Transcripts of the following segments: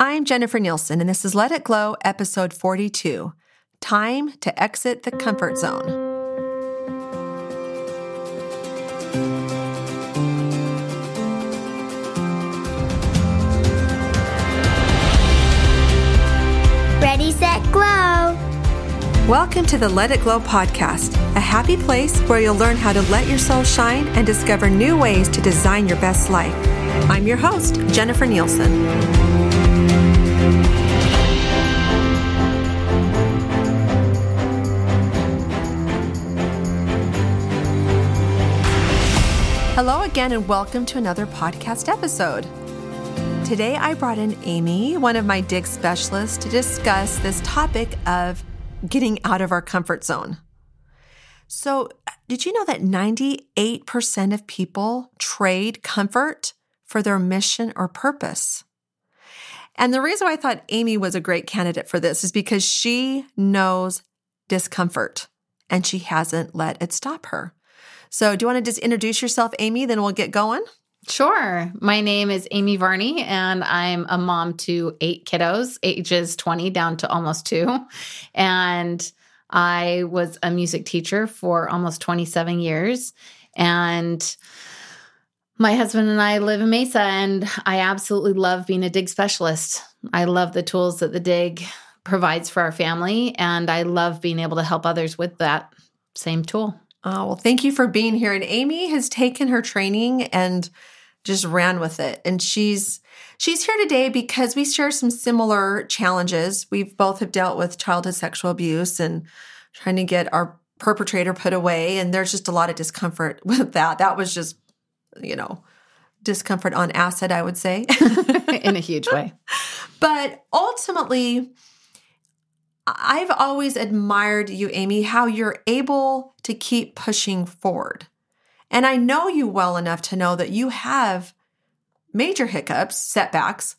I'm Jennifer Nielson, and this is Let It Glow, episode 42 Time to Exit the Comfort Zone. Ready, set, glow. Welcome to the Let It Glow podcast, a happy place where you'll learn how to let your soul shine and discover new ways to design your best life. I'm your host, Jennifer Nielson. Again, and welcome to another podcast episode. Today, I brought in Amy, one of my dig specialists, to discuss this topic of getting out of our comfort zone. So, did you know that 98% of people trade comfort for their mission or purpose? And the reason why I thought Amy was a great candidate for this is because she knows discomfort and she hasn't let it stop her. So, do you want to just introduce yourself, Amy? Then we'll get going. Sure. My name is Amy Varney, and I'm a mom to eight kiddos, ages 20 down to almost two. And I was a music teacher for almost 27 years. And my husband and I live in Mesa, and I absolutely love being a dig specialist. I love the tools that the dig provides for our family, and I love being able to help others with that same tool. Oh, well, thank you for being here. And Amy has taken her training and just ran with it. And she's she's here today because we share some similar challenges. We've both have dealt with childhood sexual abuse and trying to get our perpetrator put away. And there's just a lot of discomfort with that. That was just, you know, discomfort on acid, I would say. in a huge way. But ultimately, I've always admired you, Amy, how you're able to keep pushing forward. And I know you well enough to know that you have major hiccups, setbacks,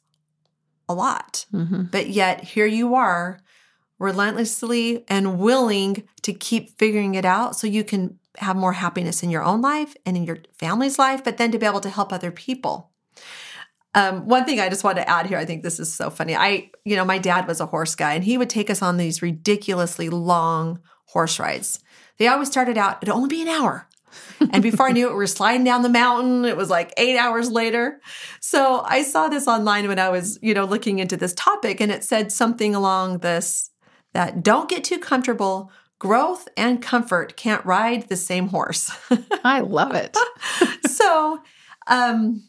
a lot. Mm-hmm. But yet here you are, relentlessly and willing to keep figuring it out so you can have more happiness in your own life and in your family's life, but then to be able to help other people. Um, one thing I just want to add here, I think this is so funny. I, you know, my dad was a horse guy and he would take us on these ridiculously long horse rides. They always started out, it'd only be an hour. and before I knew it, we were sliding down the mountain. It was like eight hours later. So I saw this online when I was, you know, looking into this topic and it said something along this that don't get too comfortable. Growth and comfort can't ride the same horse. I love it. so, um,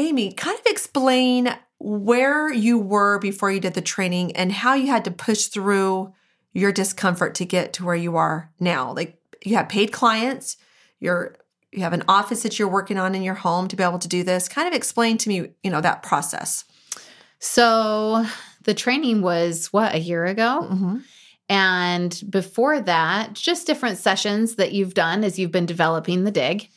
Amy, kind of explain where you were before you did the training and how you had to push through your discomfort to get to where you are now. Like you have paid clients, you're you have an office that you're working on in your home to be able to do this. Kind of explain to me, you know, that process. So the training was what a year ago. Mm-hmm. And before that, just different sessions that you've done as you've been developing the dig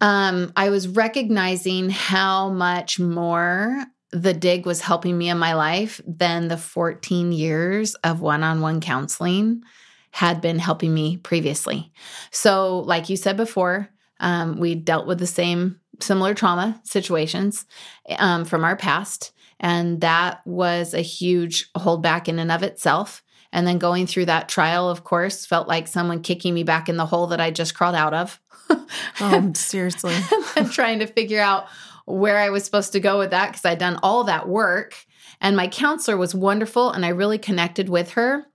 um, I was recognizing how much more the dig was helping me in my life than the 14 years of one on one counseling had been helping me previously. So, like you said before, um, we dealt with the same similar trauma situations um, from our past. And that was a huge holdback in and of itself. And then going through that trial, of course, felt like someone kicking me back in the hole that I just crawled out of. Oh, seriously. I'm trying to figure out where I was supposed to go with that because I'd done all that work. And my counselor was wonderful and I really connected with her.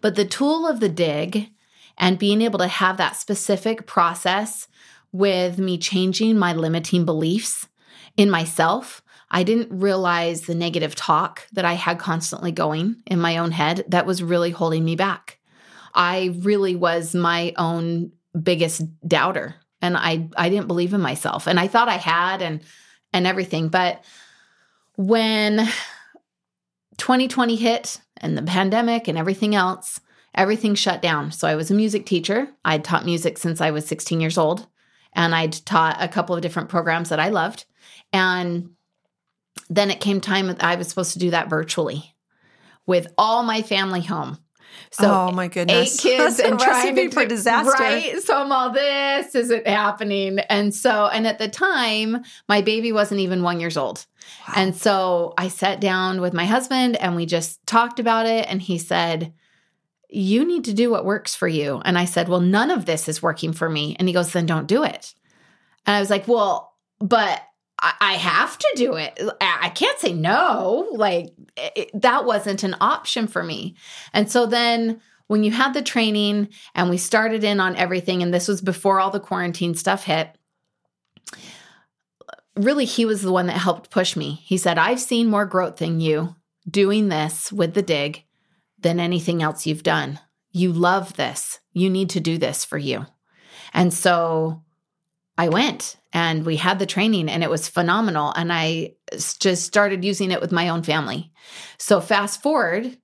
But the tool of the dig and being able to have that specific process with me changing my limiting beliefs in myself, I didn't realize the negative talk that I had constantly going in my own head that was really holding me back. I really was my own biggest doubter. And I I didn't believe in myself. And I thought I had and and everything. But when 2020 hit and the pandemic and everything else everything shut down. So I was a music teacher. I'd taught music since I was 16 years old. And I'd taught a couple of different programs that I loved. And then it came time I was supposed to do that virtually with all my family home So oh my goodness. eight kids That's a and trying to for disaster. Right. So I'm all this isn't happening. And so, and at the time, my baby wasn't even one years old. And so I sat down with my husband and we just talked about it. And he said, You need to do what works for you. And I said, Well, none of this is working for me. And he goes, Then don't do it. And I was like, Well, but I have to do it. I I can't say no. Like it, that wasn't an option for me. And so then when you had the training and we started in on everything, and this was before all the quarantine stuff hit, really he was the one that helped push me. He said, I've seen more growth in you doing this with the dig than anything else you've done. You love this. You need to do this for you. And so I went and we had the training and it was phenomenal. And I just started using it with my own family. So fast forward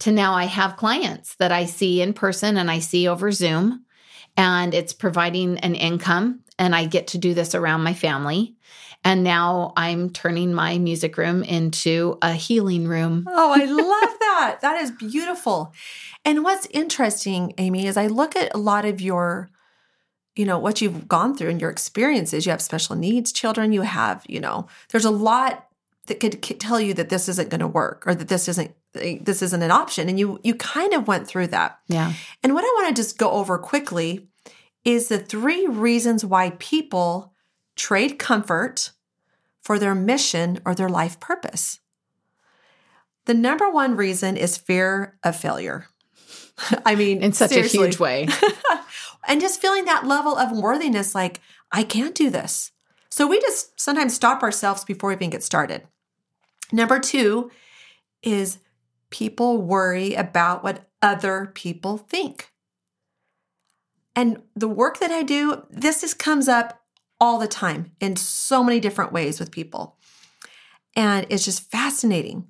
to now I have clients that I see in person and I see over Zoom, and it's providing an income. And I get to do this around my family. And now I'm turning my music room into a healing room. Oh, I love that. That is beautiful. And what's interesting, Amy, is I look at a lot of your, you know, what you've gone through and your experiences. You have special needs children. You have, you know, there's a lot that could tell you that this isn't going to work or that this isn't this isn't an option. And you you kind of went through that. Yeah. And what I want to just go over quickly is the three reasons why people trade comfort for their mission or their life purpose. The number one reason is fear of failure. I mean, In such seriously. a huge way. and just feeling that level of worthiness like, I can't do this. So we just sometimes stop ourselves before we even get started. Number two is people worry about what other people think. And the work that I do, this just comes up all the time in so many different ways with people. And it's just fascinating.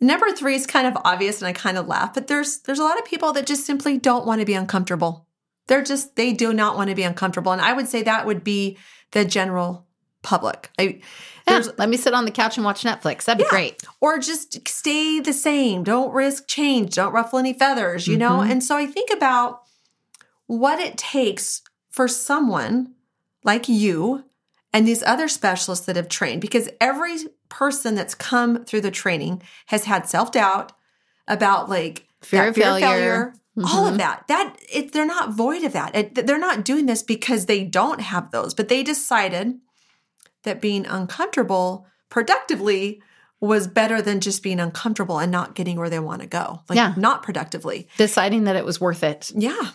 Number three is kind of obvious and I kind of laugh, but there's there's a lot of people that just simply don't want to be uncomfortable. They're just they do not want to be uncomfortable. And I would say that would be the general public. I Yeah, let me sit on the couch and watch Netflix. That'd be Yeah. great. or just stay the same. Don't risk change. Don't ruffle any feathers, you know? Mhm. And so I think about what it takes for someone like you and these other specialists that have trained, because every person that's come through the training has had self doubt about like Fear that of failure. All Mhm. of that. That it, they're not void of that. It, they're not doing this because they don't have those, but they decided that being uncomfortable productively was better than just being uncomfortable and not getting where they want to go. Like Yeah. not productively. Deciding that it was worth it. Yeah.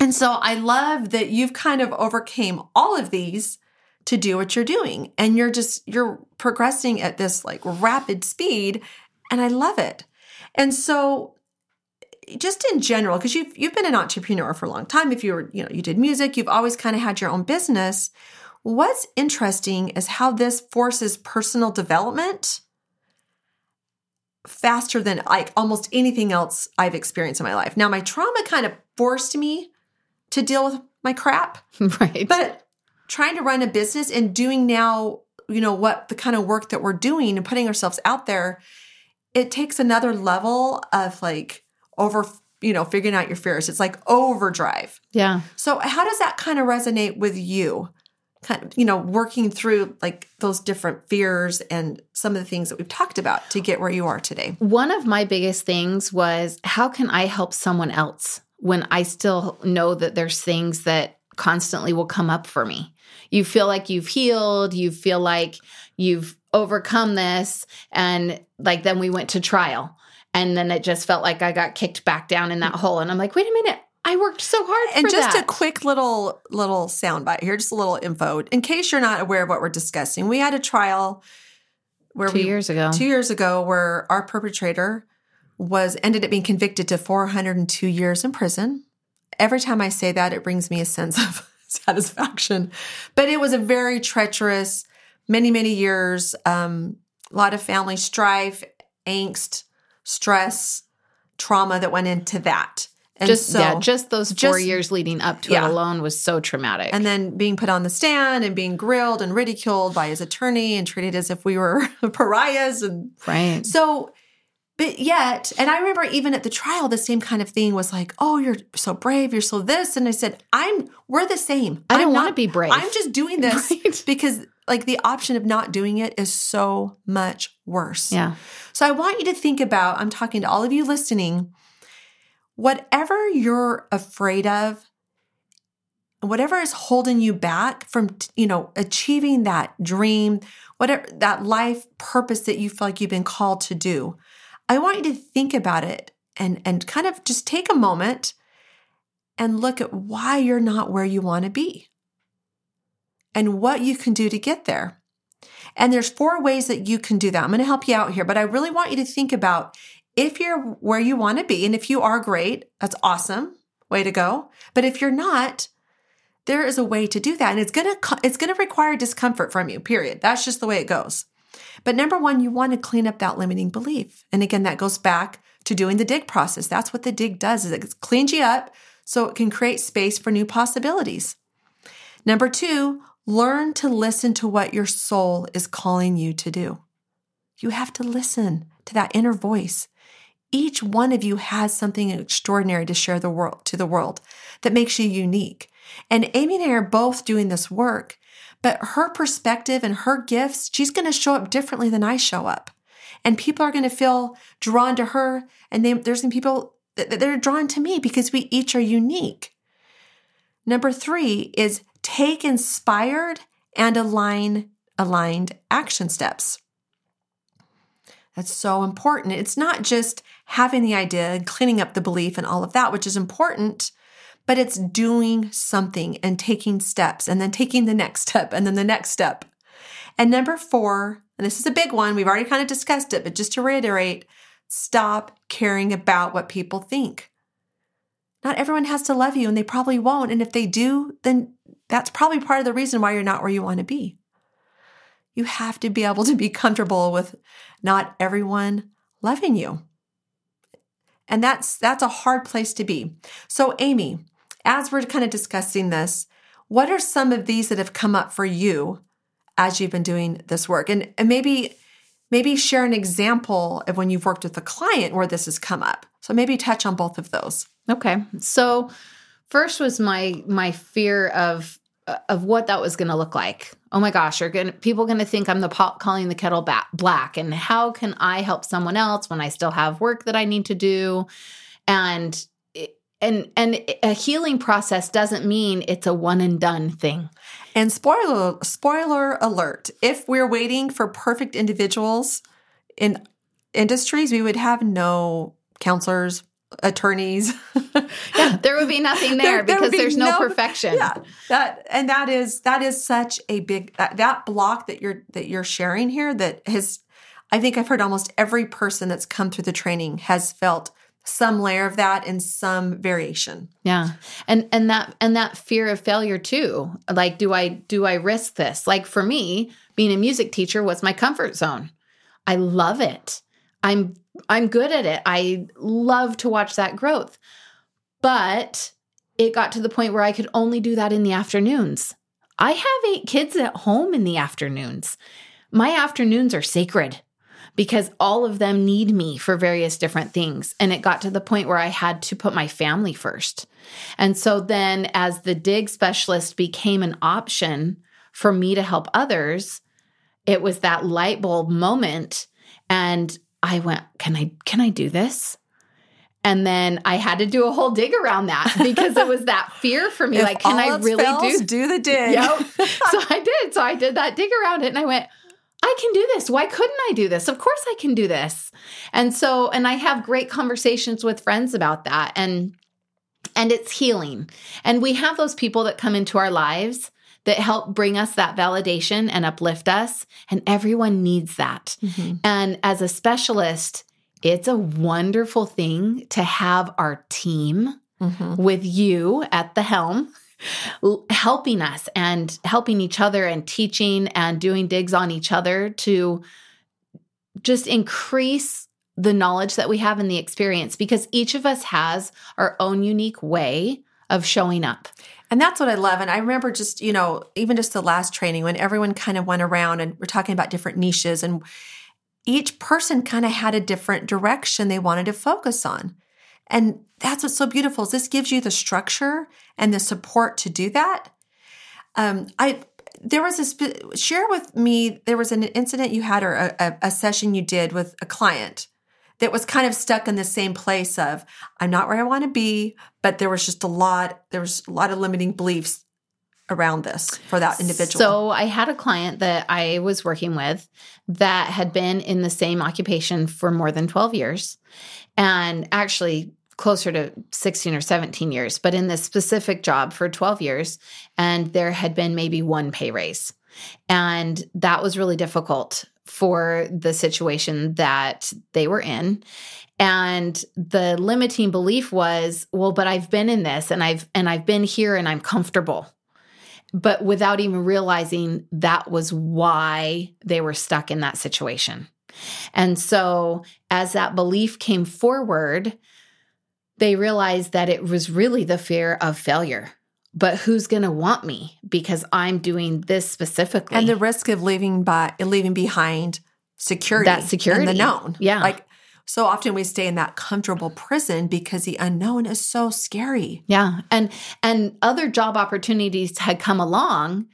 And so I love that you've kind of overcame all of these to do what you're doing and you're just you're progressing at this like rapid speed and I love it. And so just in general because you've you've been an entrepreneur for a long time if you were you know you did music you've always kind of had your own business what's interesting is how this forces personal development faster than like almost anything else I've experienced in my life. Now, my trauma kind of forced me to deal with my crap, right. but trying to run a business and doing now, you know, what the kind of work that we're doing and putting ourselves out there, it takes another level of like over, you know, figuring out your fears. It's like overdrive. yeah. So, how does that kind of resonate with you? Kind of, you know, working through like those different fears and some of the things that we've talked about to get where you are today. One of my biggest things was how can I help someone else when I still know that there's things that constantly will come up for me? You feel like you've healed, you feel like you've overcome this. And like then we went to trial. And then it just felt like I got kicked back down in that hole. And I'm like, wait a minute, I worked so hard And just that. a quick little little soundbite here, just a little info in case you're not aware of what we're discussing. We had a trial where two we years ago. two years ago where our perpetrator was ended up being convicted to 402 years in prison. Every time I say that, it brings me a sense of satisfaction. But it was a very treacherous, many many years, um, a lot of family strife, angst, stress, trauma that went into that. And just so, yeah, just those four just- years leading up to yeah. it alone was so traumatic. and then being put on the stand and being grilled and ridiculed by his attorney and treated as if we were pariahs and right. so But yet, and I remember even at the trial, the same kind of thing was like, "Oh, you're so brave. You're so this." And I said, "I'm. We're the same. I don't wanna be brave." I'm just doing this Right. because, like, the option of not doing it is so much worse. Yeah. So I want you to think about. I'm talking to all of you listening. Whatever you're afraid of, whatever is holding you back from, you know, achieving that dream, whatever that life purpose that you feel like you've been called to do. I want you to think about it and and kind of just take a moment and look at why you're not where you want to be and what you can do to get there. And there's four ways that you can do that. I'm going to help you out here, but I really want you to think about if you're where you want to be and if you are great, that's awesome. Way to go. But if you're not, there is a way to do that and it's going to it's going to require discomfort from you. Period. That's just the way it goes. But number 1, you want to clean up that limiting belief. And again, that goes back to doing the dig process. That's what the dig does is it cleans you up so it can create space for new possibilities. Number 2, learn to listen to what your soul is calling you to do. You have to listen to that inner voice. Each one of you has something extraordinary to share the world to the world that makes you unique. And Amy and I are both doing this work, but her perspective and her gifts, she's going to show up differently than I show up. And people are going to feel drawn to her, and they, there's some people that they're drawn to me because we each are unique. Number three is take inspired and align aligned action steps. That's so important. It's not just having the idea and cleaning up the belief and all of that, which is important, but it's doing something and taking steps and then taking the next step and then the next step. And number four, and this is a big one, we've already kind of discussed it, but just to reiterate, stop caring about what people think. Not everyone has to love you, and they probably won't. And if they do, then that's probably part of the reason why you're not where you want to be. You have to be able to be comfortable with not everyone loving you. And that's that's a hard place to be. So Amy, as we're kind of discussing this, what are some of these that have come up for you as you've been doing this work? And, and maybe maybe share an example of when you've worked with a client where this has come up. So maybe touch on both of those. Okay. So first was my my fear of of what that was going to look like. Oh my gosh, are going people going to think I'm the pot calling the kettle ba- black and how can I help someone else when I still have work that I need to do? And and and a healing process doesn't mean it's a one and done thing. And spoiler spoiler alert, if we're waiting for perfect individuals in industries, we would have no counselors, attorneys. Yeah, there would be nothing there, There- there because be there's no, no- perfection. yeah. That and that is that is such a big that, that block that you're that you're sharing here that has I think I've heard almost every person that's come through the training has felt some layer of that in some variation. Yeah. And and that and that fear of failure too. Like do I do I risk this? Like for me, being a music teacher was my comfort zone. I love it. I'm I'm good at it. I love to watch that growth. But it got to the point where I could only do that in the afternoons. I have 8 kids at home in the afternoons. My afternoons are sacred because all of them need me for various different things. And it got to the point where I had to put my family first. And so then, as the dig specialist became an option for me to help others, it was that light bulb moment. And I went, Can I, can I do this? And then I had to do a whole dig around that because it was that fear for me. Like, can I really fails, do do the dig? Yep. so I did. So I did that dig around it and I went, I can do this. Why couldn't I do this? Of course I can do this. And so, and I have great conversations with friends about that. And and it's healing. And we have those people that come into our lives that help bring us that validation and uplift us. And everyone needs that. Mhm. And as a specialist, it's a wonderful thing to have our team Mhm. with you at the helm helping us and helping each other and teaching and doing digs on each other to just increase the knowledge that we have and the experience because each of us has our own unique way of showing up. And that's what I love. And I remember just, you know, even just the last training when everyone kind of went around and we're talking about different niches and each person kind of had a different direction they wanted to focus on. And that's what's so beautiful is this gives you the structure and the support to do that. Um, I there was a share with me there was an incident you had or a, a, a session you did with a client that was kind of stuck in the same place of I'm not where I want to be, but there was just a lot there was a lot of limiting beliefs around this for that individual. So I had a client that I was working with that had been in the same occupation for more than 12 years and actually closer to 16 or 17 years, but in this specific job for 12 years. And there had been maybe one pay raise. And that was really difficult for the situation that they were in and the limiting belief was well but I've been in this and I've and I've been here and I'm comfortable but without even realizing that was why they were stuck in that situation and so as that belief came forward they realized that it was really the fear of failure but who's going to want me because I'm doing this specifically. And the risk of leaving by leaving behind security, that security, and the known. Yeah, like so often we stay in that comfortable prison because the unknown is so scary. Yeah, and and other job opportunities had come along,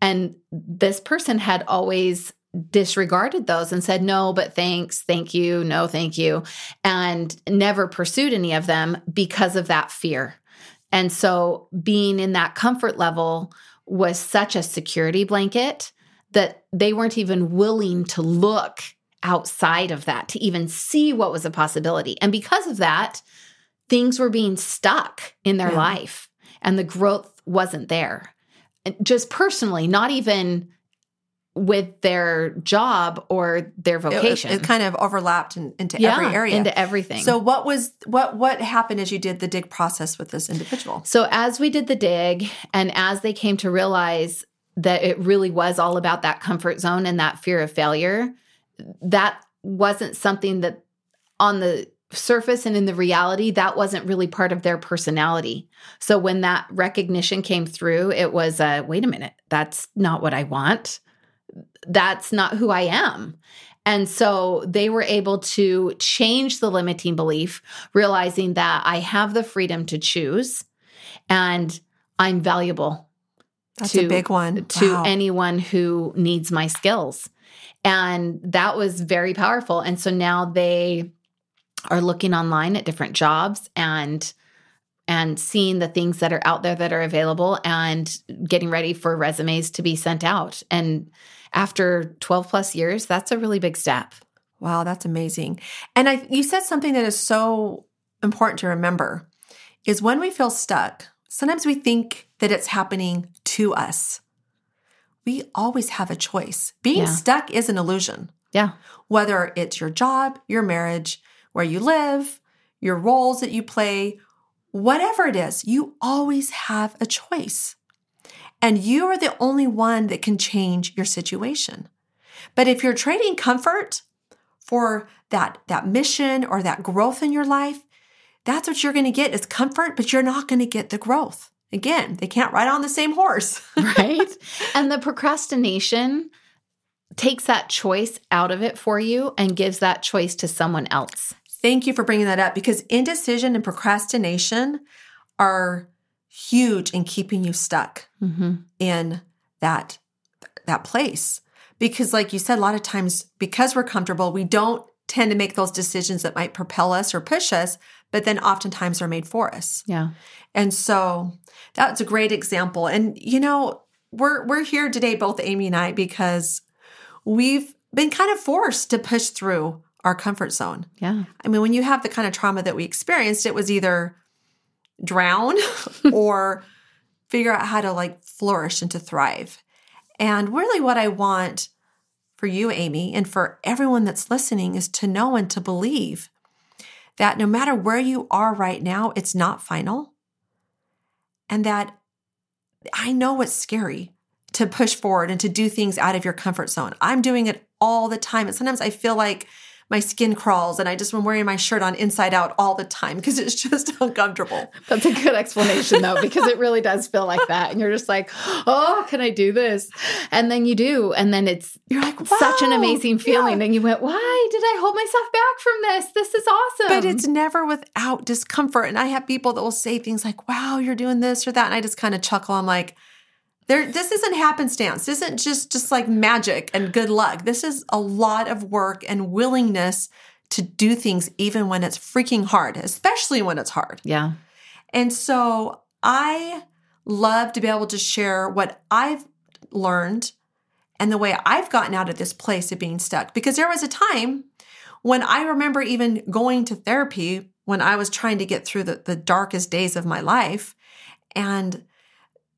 and this person had always disregarded those and said no but thanks thank you no thank you and never pursued any of them because of that fear and so being in that comfort level was such a security blanket that they weren't even willing to look outside of that to even see what was a possibility. And because of that, things were being stuck in their yeah. life and the growth wasn't there. Just personally, not even with their job or their vocation. It, it kind of overlapped in, into yeah, every area. Into everything. So what was what what happened as you did the dig process with this individual? So as we did the dig and as they came to realize that it really was all about that comfort zone and that fear of failure, that wasn't something that on the surface and in the reality that wasn't really part of their personality so when that recognition came through it was uh wait a minute that's not what i want that's not who I am. And so they were able to change the limiting belief, realizing that I have the freedom to choose and I'm valuable. That's to, a big one. To wow. anyone who needs my skills. And that was very powerful. And so now they are looking online at different jobs and and seeing the things that are out there that are available and getting ready for resumes to be sent out. And after 12 plus years, that's a really big step. Wow, that's amazing. And I you said something that is so important to remember is when we feel stuck, sometimes we think that it's happening to us. We always have a choice. Being yeah. stuck is an illusion. Yeah. Whether it's your job, your marriage, where you live, your roles that you play, whatever it is, you always have a choice. And you are the only one that can change your situation. But if you're trading comfort for that, that mission or that growth in your life, that's what you're going to get is comfort, but you're not going to get the growth. Again, they can't ride on the same horse. right. And the procrastination takes that choice out of it for you and gives that choice to someone else. Thank you for bringing that up because indecision and procrastination are huge in keeping you stuck mm-hmm. in that that place. Because like you said a lot of times because we're comfortable we don't tend to make those decisions that might propel us or push us but then oftentimes are made for us. Yeah. And so that's a great example. And you know we're we're here today both amy and i because we've been kind of forced to push through our comfort zone. Yeah. I mean when you have the kind of trauma that we experienced it was either drown or figure out how to like flourish and to thrive. And really, what I want for you, Amy, and for everyone that's listening is to know and to believe that no matter where you are right now, it's not final. And that I know it's scary to push forward and to do things out of your comfort zone. I'm doing it all the time. And sometimes I feel like my skin crawls and I just am wearing my shirt on inside out all the time because it's just uncomfortable. That's a good explanation though, because it really does feel like that. And you're just like, oh, can I do this? And then you do. And then it's You're like, such an amazing feeling. yeah." And you went, why did I hold myself back from this? This is awesome. But it's never without discomfort. And I have people that will say things like, wow, you're doing this or that. And I just kind of chuckle. I'm like, there, this isn't happenstance. This isn't just just like magic and good luck. This is a lot of work and willingness to do things even when it's freaking hard, especially when it's hard. yeah. And so I love to be able to share what I've learned and the way I've gotten out of this place of being stuck. Because there was a time when I remember even going to therapy when I was trying to get through the, the darkest days of my life. And,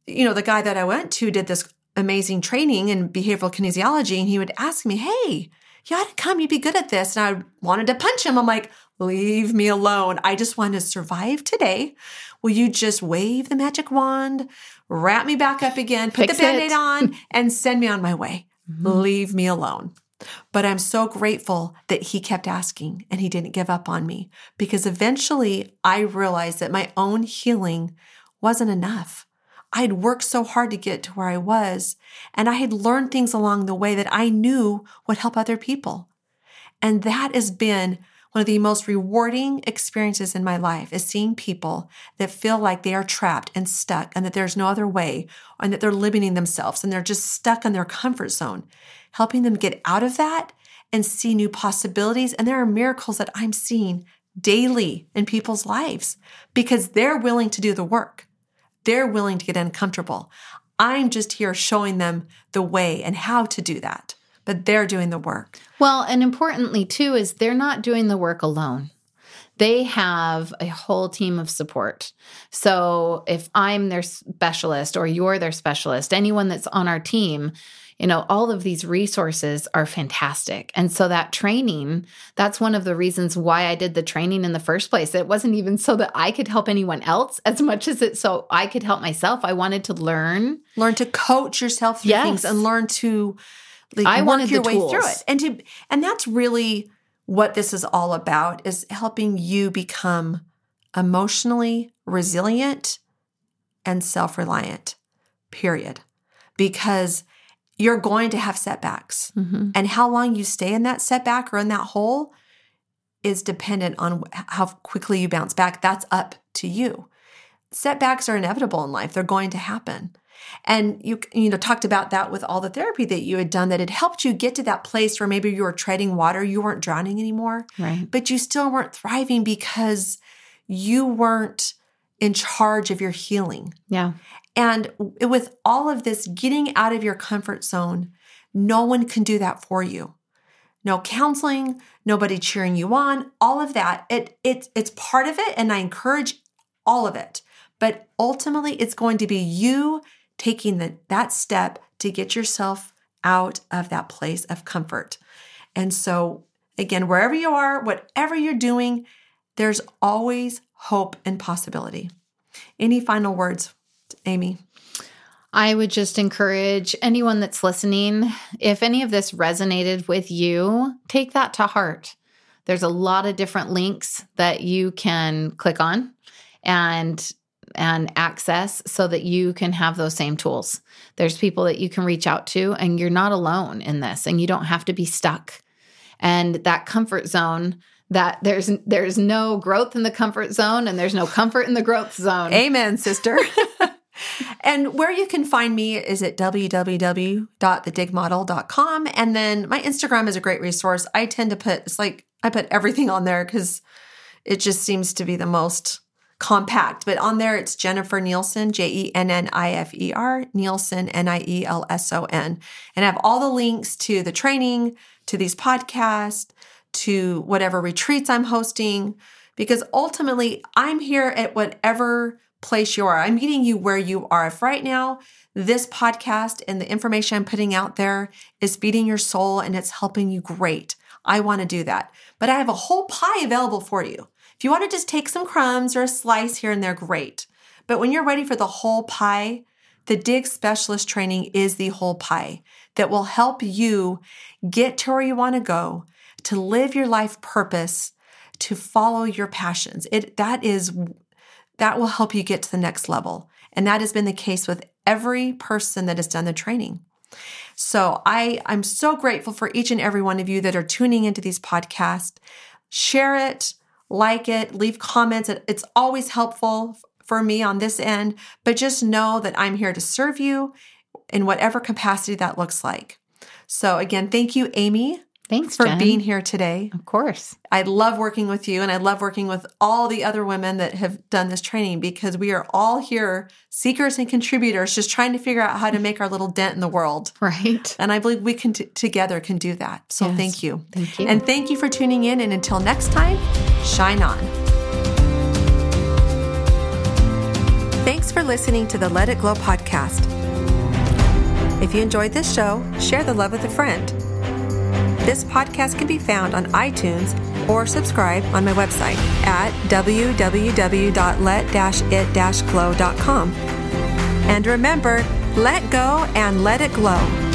you know, the guy that I went to did this amazing training in behavioral kinesiology, and he would ask me, Hey, you ought to come, you'd be good at this. And I wanted to punch him. I'm like, leave me alone. I just want to survive today. Will you just wave the magic wand, wrap me back up again, put Fix the band aid on, and send me on my way? Mm-hmm. Leave me alone. But I'm so grateful that he kept asking and he didn't give up on me because eventually I realized that my own healing wasn't enough. I had worked so hard to get to where I was, and I had learned things along the way that I knew would help other people. And that has been one of the most rewarding experiences in my life is seeing people that feel like they are trapped and stuck and that there's no other way and that they're limiting themselves and they're just stuck in their comfort zone, helping them get out of that and see new possibilities. And there are miracles that I'm seeing daily in people's lives because they're willing to do the work. They're willing to get uncomfortable. I'm just here showing them the way and how to do that, but they're doing the work. Well, and importantly, too, is they're not doing the work alone. They have a whole team of support. So if I'm their specialist or you're their specialist, anyone that's on our team, you know, all of these resources are fantastic. And so that training, that's one of the reasons why I did the training in the first place. It wasn't even so that I could help anyone else as much as it so I could help myself. I wanted to learn. learn to coach yourself through Yes. things and learn to like, I wanted your way through it and to and that's really what this is all about is helping you become emotionally resilient and self-reliant period because you're going to have setbacks Mhm. and how long you stay in that setback or in that hole is dependent on how quickly you bounce back. That's up to you. Setbacks are inevitable in life. They're going to happen. And you you know talked about that with all the therapy that you had done that had helped you get to that place where maybe you were treading water, you weren't drowning anymore, Right. but you still weren't thriving because you weren't in charge of your healing. Yeah. And with all of this getting out of your comfort zone, no one can do that for you. No counseling, nobody cheering you on, all of that. It it it's part of it and I encourage all of it. But ultimately it's going to be you taking the, that step to get yourself out of that place of comfort. And so again, wherever you are, whatever you're doing, there's always hope and possibility. Any final words, Amy? I would just encourage anyone that's listening, if any of this resonated with you, take that to heart. There's a lot of different links that you can click on and and access so that you can have those same tools. There's people that you can reach out to and you're not alone in this and you don't have to be stuck. And that comfort zone that there's there's no growth in the comfort zone and there's no comfort in the growth zone. Amen, sister. and where you can find me is at www.thedigmodel.com. And then my Instagram is a great resource. I tend to put, it's like I put everything on there because it just seems to be the most compact. But on there, it's Jennifer Nielson, J E N N I F E R, Nielson, N I E L S O N. And I have all the links to the training, to these podcasts, to whatever retreats I'm hosting, because ultimately I'm here at whatever place you are. I'm meeting you where you are. If right now this podcast and the information I'm putting out there is feeding your soul and it's helping you, great. I want to do that. But I have a whole pie available for you. If you want to just take some crumbs or a slice here and there, great. But when you're ready for the whole pie, the DIG specialist training is the whole pie that will help you get to where you want to go, to live your life purpose, to follow your passions. It that is that will help you get to the next level. And that has been the case with every person that has done the training. So I, I'm so grateful for each and every one of you that are tuning into these podcasts. Share it, like it, leave comments. It's always helpful for me on this end, but just know that I'm here to serve you in whatever capacity that looks like. So again, thank you, Amy. Thanks for Jen. being here today. Of course. I love working with you and I love working with all the other women that have done this training because we are all here, seekers and contributors, just trying to figure out how to make our little dent in the world. Right. And I believe we can t- together can do that. So Yes. thank you. Thank you. And thank you for tuning in. And until next time, shine on. Thanks for listening to the Let It Glow podcast. If you enjoyed this show, share the love with a friend. This podcast can be found on iTunes or subscribe on my website at www.let-it-glow.com. And remember, let go and let it glow.